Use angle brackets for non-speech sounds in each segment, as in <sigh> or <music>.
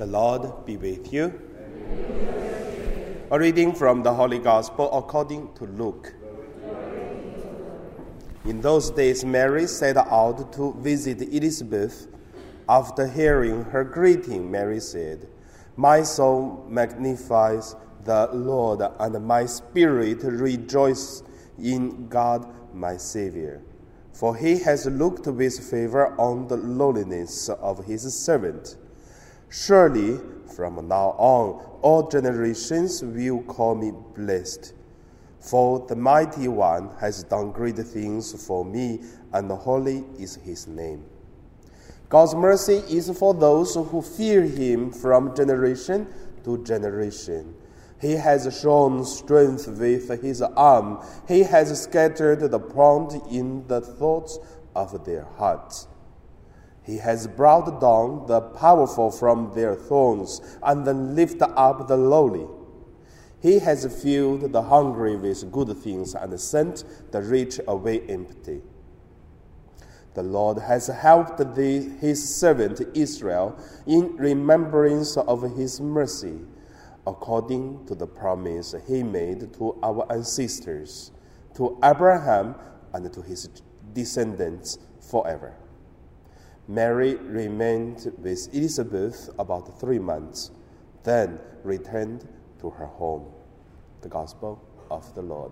The Lord be with you. A reading from the Holy Gospel according to Luke. In those days, Mary set out to visit Elizabeth. After hearing her greeting, Mary said, My soul magnifies the Lord, and my spirit rejoices in God my Savior. For he has looked with favor on the lowliness of his servant. Surely, from now on, all generations will call me blessed. For the mighty one has done great things for me, and holy is his name. God's mercy is for those who fear him from generation to generation. He has shown strength with his arm. He has scattered the proud in the thoughts of their hearts. He has brought down the powerful from their thrones and then lifted up the lowly. He has filled the hungry with good things and sent the rich away empty. The Lord has helped the, his servant Israel in remembrance of his mercy, according to the promise he made to our ancestors, to Abraham and to his descendants forever. Mary remained with Elizabeth about three months, then returned to her home. The Gospel of the Lord.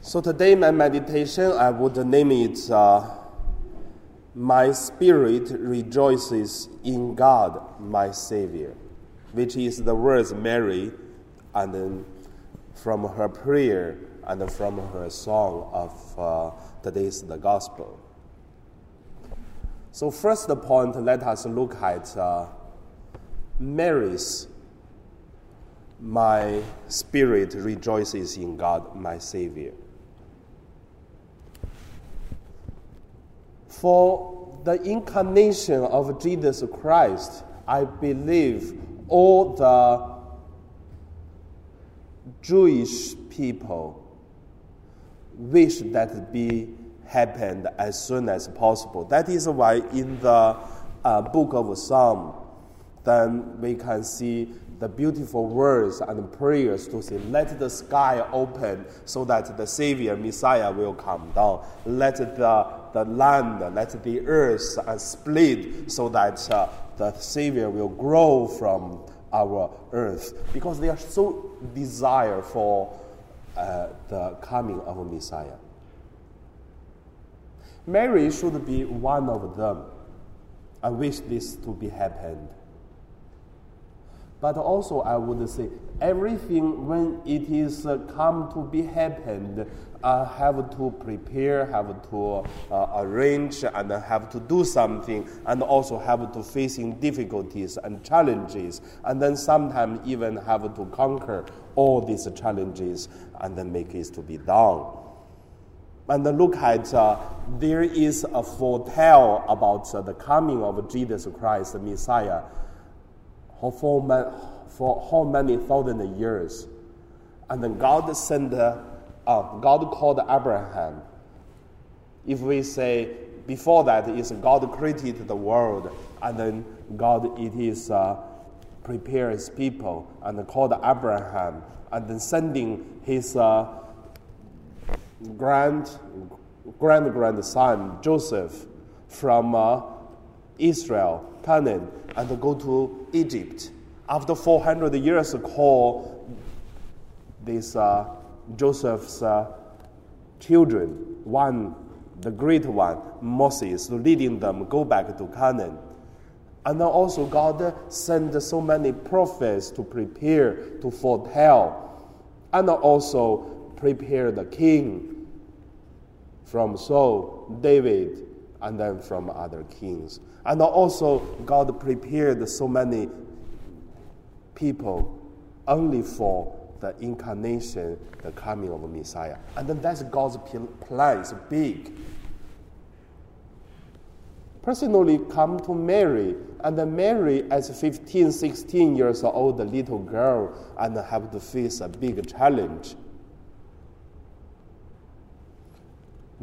So today, my meditation, I would name it uh, My Spirit Rejoices in God, my Savior, which is the words Mary and then from her prayer and from her song of uh, today's the gospel. So, first point, let us look at uh, Mary's My spirit rejoices in God, my Savior. For the incarnation of Jesus Christ, I believe all the Jewish people wish that it be happened as soon as possible. That is why in the uh, book of Psalm, then we can see the beautiful words and prayers to say, Let the sky open so that the Savior, Messiah, will come down. Let the, the land, let the earth split so that uh, the Savior will grow from our earth because they are so desire for uh, the coming of a Messiah. Mary should be one of them. I wish this to be happened. But also, I would say everything when it is uh, come to be happened, uh, have to prepare, have to uh, arrange, and have to do something, and also have to facing difficulties and challenges, and then sometimes even have to conquer all these challenges and then make it to be done. And look at uh, there is a foretell about uh, the coming of Jesus Christ, the Messiah for, for how many thousand years. And then God sent, uh, God called Abraham. If we say before that is God created the world, and then God it is uh, prepare his people and called Abraham, and then sending his uh, grand grand grandson Joseph from uh, Israel, Canaan, and go to Egypt. After 400 years, call this uh, Joseph's uh, children, one, the great one, Moses, leading them go back to Canaan. And then also God sent so many prophets to prepare, to foretell, and also prepare the king from Saul, David, and then from other kings. And also, God prepared so many people only for the incarnation, the coming of the Messiah. And then that's God's plan, it's big. Personally, come to Mary, and then Mary, as 15, 16 years old little girl, and have to face a big challenge.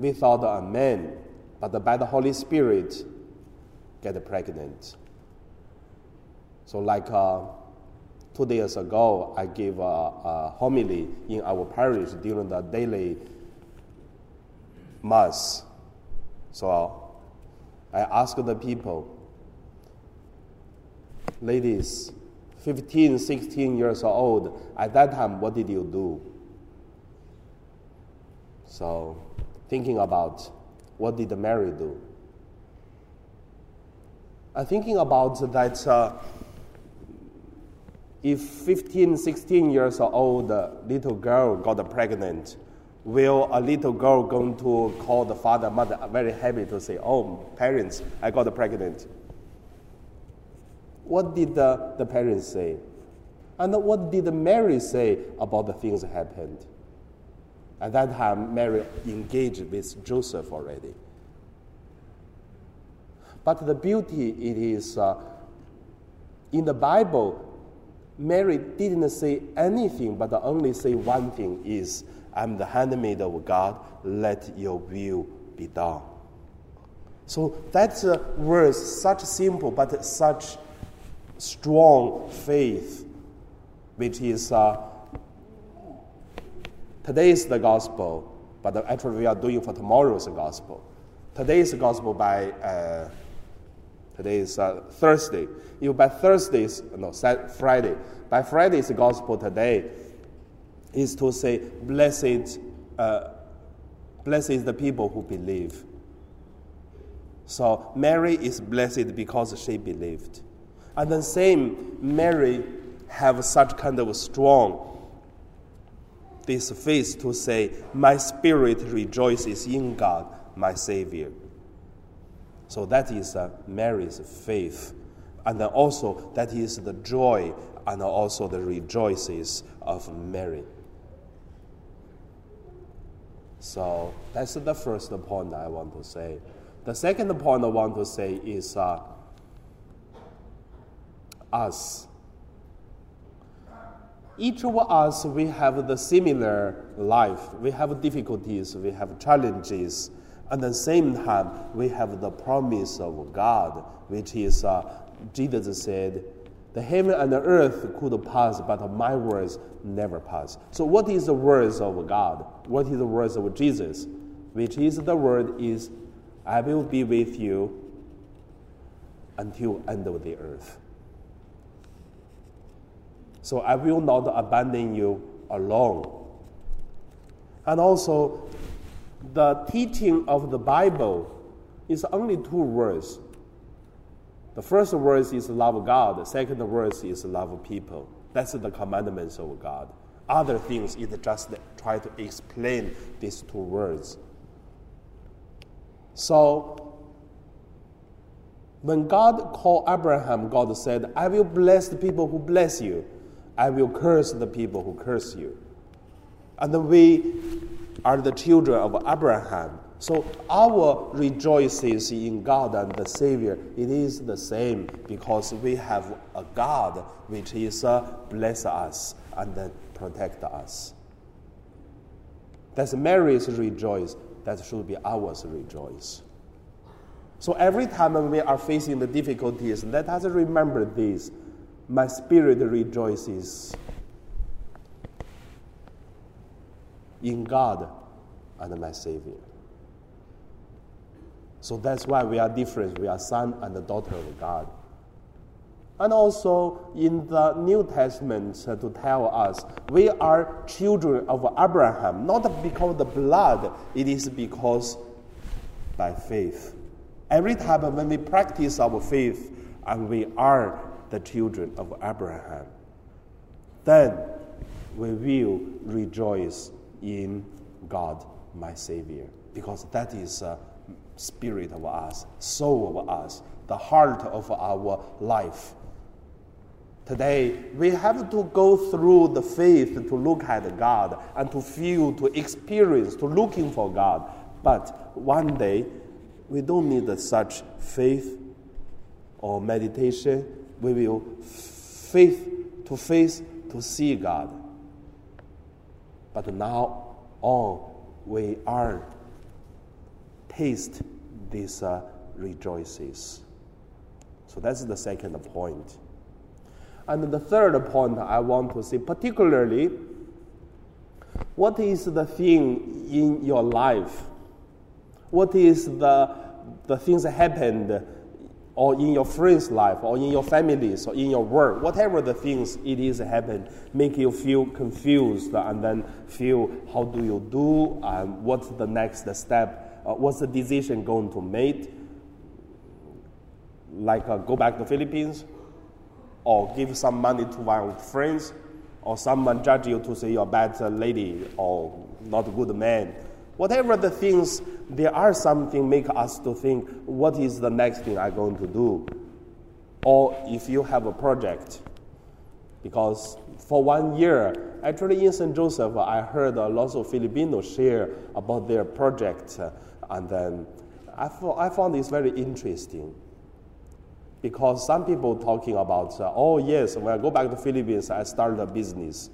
without a man, but by the Holy Spirit, get pregnant. So, like uh, two days ago, I gave a, a homily in our parish during the daily mass. So, I asked the people, ladies, 15, 16 years old, at that time, what did you do? So, thinking about what did Mary do? I'm thinking about that uh, if 15, 16 years old little girl got pregnant, will a little girl going to call the father, mother, very happy to say, oh, parents, I got pregnant. What did the, the parents say? And what did Mary say about the things that happened? At that time, Mary engaged with Joseph already. But the beauty it is uh, in the Bible, Mary didn't say anything, but only say one thing is, I'm the handmaid of God, let your will be done. So that's a verse, such simple but such strong faith, which is uh, today is the gospel, but actually we are doing for tomorrow's gospel. Today is the gospel by uh, today is uh, Thursday. If by Thursdays, no, Friday, by Friday's gospel today is to say, blessed, uh, blessed is the people who believe. So Mary is blessed because she believed. And the same, Mary have such kind of strong this faith to say, My spirit rejoices in God, my Savior. So that is uh, Mary's faith. And also, that is the joy and also the rejoices of Mary. So that's the first point I want to say. The second point I want to say is uh, us. Each of us, we have the similar life. We have difficulties, we have challenges. And at the same time, we have the promise of God, which is, uh, Jesus said, the heaven and the earth could pass, but my words never pass. So, what is the words of God? What is the words of Jesus? Which is the word is, I will be with you until end of the earth. So I will not abandon you alone. And also, the teaching of the Bible is only two words. The first verse is love God, the second verse is love people. That's the commandments of God. Other things is just try to explain these two words. So, when God called Abraham, God said, I will bless the people who bless you. I will curse the people who curse you. And we are the children of Abraham. So our rejoices in God and the Savior, it is the same because we have a God which is uh, bless us and then protect us. That's Mary's rejoice. That should be ours rejoice. So every time we are facing the difficulties, let us remember this. My spirit rejoices in God and my Savior. So that's why we are different. We are son and the daughter of God. And also in the New Testament uh, to tell us we are children of Abraham, not because of the blood, it is because by faith. Every time when we practice our faith and we are the children of Abraham, then we will rejoice in God, my Savior, because that is a spirit of us, soul of us, the heart of our life. Today, we have to go through the faith to look at God and to feel, to experience, to looking for God. But one day, we don't need such faith or meditation. We will faith to face to see God. But now on, we are taste these uh, rejoices. So that's the second point. And the third point I want to say, particularly, what is the thing in your life? What is the, the things that happened or in your friend's life, or in your families, or in your work, whatever the things it is happen, make you feel confused and then feel how do you do? And what's the next step, uh, what's the decision going to make, like uh, go back to Philippines, or give some money to one friends, or someone judge you to say you're a bad lady or not a good man Whatever the things, there are something make us to think, what is the next thing I'm going to do? Or if you have a project, because for one year, actually in St. Joseph, I heard a lot of Filipinos share about their project, and then I, I found this very interesting. Because some people talking about, uh, oh yes, when I go back to Philippines, I start a business.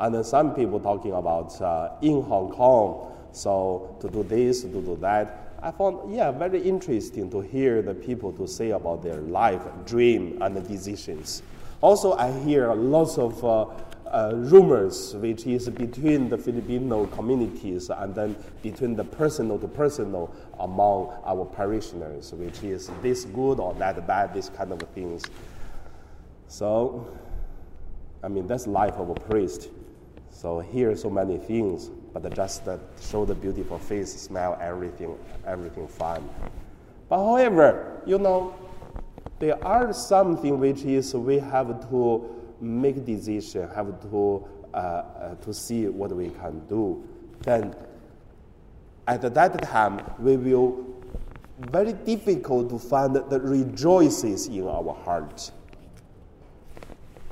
And then some people talking about uh, in Hong Kong, so to do this, to do that. I found, yeah, very interesting to hear the people to say about their life, dream, and decisions. Also, I hear lots of uh, uh, rumors, which is between the Filipino communities and then between the personal to personal among our parishioners, which is this good or that bad, this kind of things. So, I mean, that's life of a priest. So here so many things, but just uh, show the beautiful face, smile, everything, everything fine. But however, you know, there are something which is we have to make decision, have to uh, uh, to see what we can do. Then at that time we will very difficult to find the rejoices in our heart.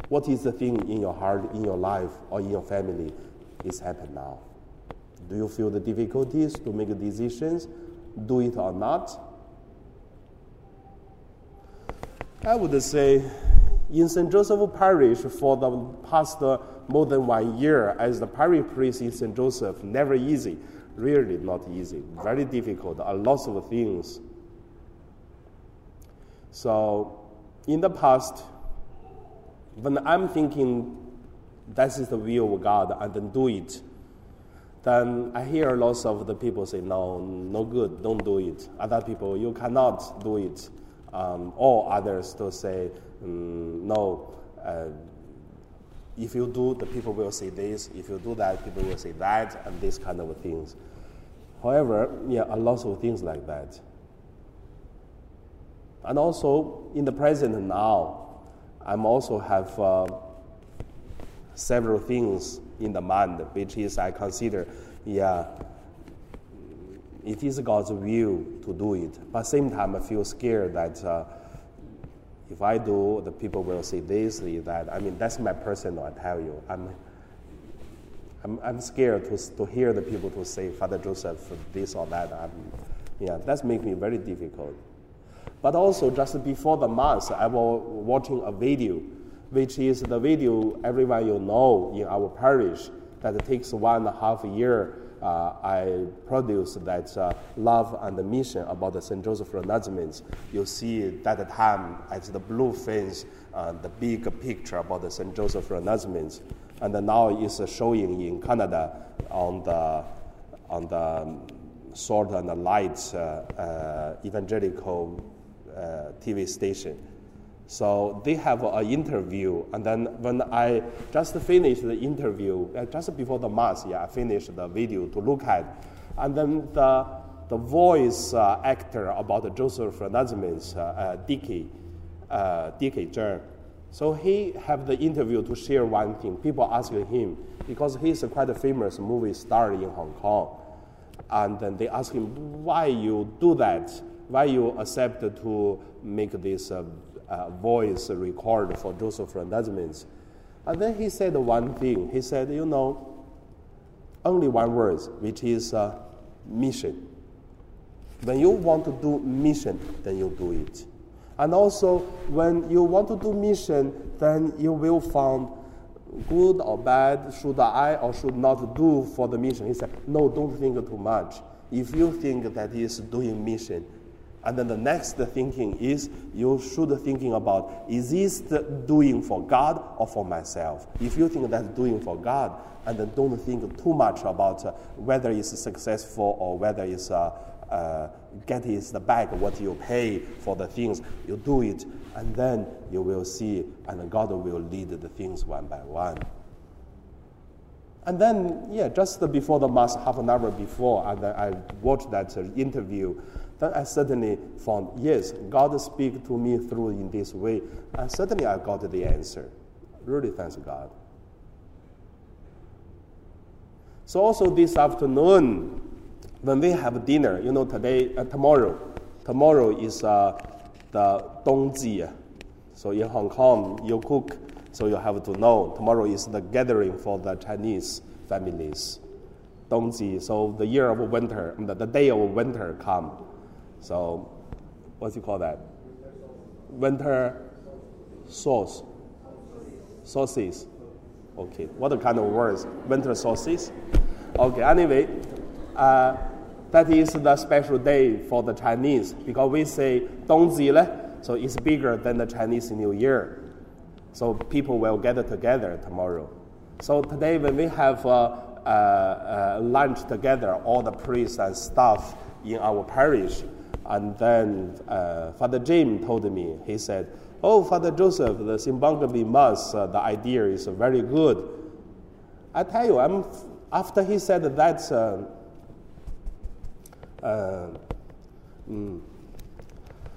What is the thing in your heart, in your life, or in your family is happening now? Do you feel the difficulties to make decisions? Do it or not? I would say in St. Joseph Parish for the past more than one year as the parish priest in St. Joseph, never easy. Really not easy. Very difficult. A lot of things. So, in the past, when I'm thinking that is the will of God and then do it, then I hear lots of the people say, no, no good, don't do it. Other people, you cannot do it. Um, or others to say, mm, no, uh, if you do, the people will say this. If you do that, people will say that, and these kind of things. However, yeah, a lot of things like that. And also, in the present now, I'm also have uh, several things in the mind, which is I consider, yeah, it is God's will to do it. But same time, I feel scared that uh, if I do, the people will say this, that. I mean, that's my personal. I tell you, I'm. I'm, I'm scared to, to hear the people to say Father Joseph this or that. I'm, yeah, that's make me very difficult. But also, just before the Mass, I was watching a video, which is the video everyone you know in our parish that takes one and a half year. Uh, I produced that uh, love and the mission about the St. Joseph Renaziments. You see that time at the blue fence, uh, the big picture about the St. Joseph Renaziments. And now it's showing in Canada on the, on the Salt and the Light uh, uh, evangelical uh, TV station. So they have an interview, and then when I just finished the interview, uh, just before the mass, yeah, I finished the video to look at, and then the the voice uh, actor about Joseph uh, Dicky, Dicky Cheung. So he have the interview to share one thing. People asking him because he's a quite a famous movie star in Hong Kong, and then they ask him why you do that why you accept to make this uh, uh, voice record for Joseph Renaziments. And then he said one thing. He said, you know, only one word, which is uh, mission. When you want to do mission, then you do it. And also, when you want to do mission, then you will find good or bad, should I or should not do for the mission? He said, no, don't think too much. If you think that is doing mission, and then the next thinking is you should thinking about is this doing for God or for myself? If you think that's doing for God, and then don't think too much about uh, whether it's successful or whether it's uh, uh, the back what you pay for the things. You do it, and then you will see, and God will lead the things one by one. And then, yeah, just before the mass, half an hour before, and I watched that interview. Then I suddenly found, yes, God speak to me through in this way, and suddenly I got the answer. Really, thanks God. So also this afternoon, when we have dinner, you know, today, uh, tomorrow, tomorrow is uh, the Dongji. So in Hong Kong, you cook, so you have to know tomorrow is the gathering for the Chinese families. Dongji, so the year of winter, the, the day of winter come. So, what do you call that? Winter sauce. Sauces. Okay, what kind of words? Winter sauces? Okay, anyway, uh, that is the special day for the Chinese because we say Dongji so it's bigger than the Chinese New Year. So people will gather together tomorrow. So today when we have uh, uh, uh, lunch together, all the priests and staff in our parish, and then uh, Father Jim told me, he said, Oh, Father Joseph, the Simbang Gabi Mass, uh, the idea is very good. I tell you, I'm, after he said that, uh, mm,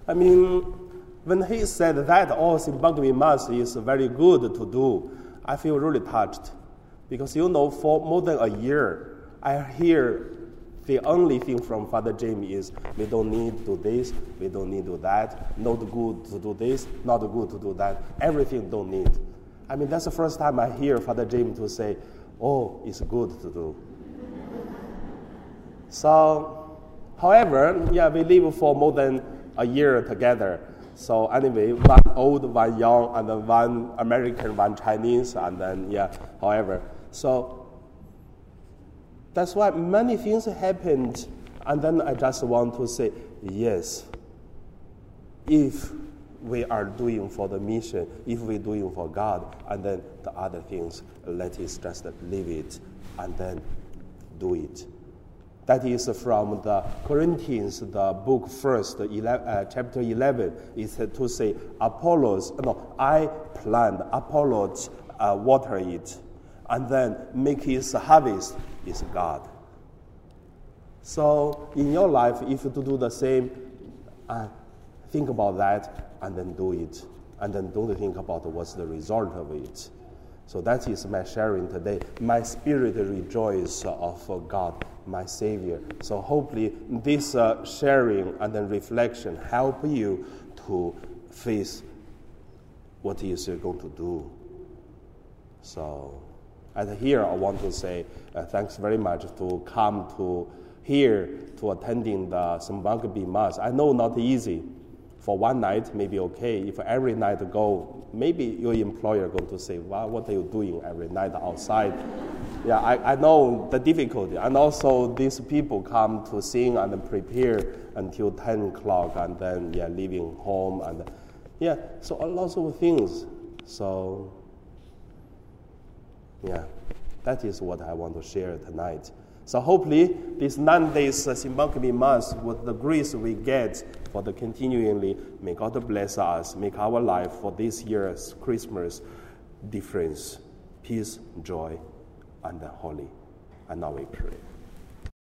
I mean, when he said that all Simbang Gabi Mass is very good to do, I feel really touched. Because you know, for more than a year, I hear the only thing from Father James is we don't need to do this, we don't need to do that, not good to do this, not good to do that, everything don't need. I mean, that's the first time I hear Father James to say, oh, it's good to do. So, however, yeah, we live for more than a year together. So anyway, one old, one young, and then one American, one Chinese, and then yeah, however. So that's why many things happened, and then I just want to say, yes, if we are doing for the mission, if we're doing for God, and then the other things, let us just leave it and then do it. That is from the Corinthians, the book first, 11, uh, chapter 11, is to say, Apollos, no, I plant, Apollos uh, water it, and then make his harvest is God. So in your life, if you do the same, uh, think about that and then do it. And then don't think about what's the result of it. So that is my sharing today. My spirit rejoices of God, my Savior. So hopefully this uh, sharing and then reflection help you to face what is you're going to do. So. And here I want to say uh, thanks very much to come to here to attending the Simbang Gabi Mass. I know not easy. For one night, maybe okay. If every night go, maybe your employer going to say, well, what are you doing every night outside? <laughs> yeah, I, I know the difficulty. And also these people come to sing and prepare until 10 o'clock and then, yeah, leaving home. And yeah, so a lot of things. So yeah, that is what I want to share tonight. So hopefully, this nine days uh, Simbang Gabi Mass, with the grace we get for the continually, may God bless us, make our life for this year's Christmas difference, peace, joy, and holy. And now we pray.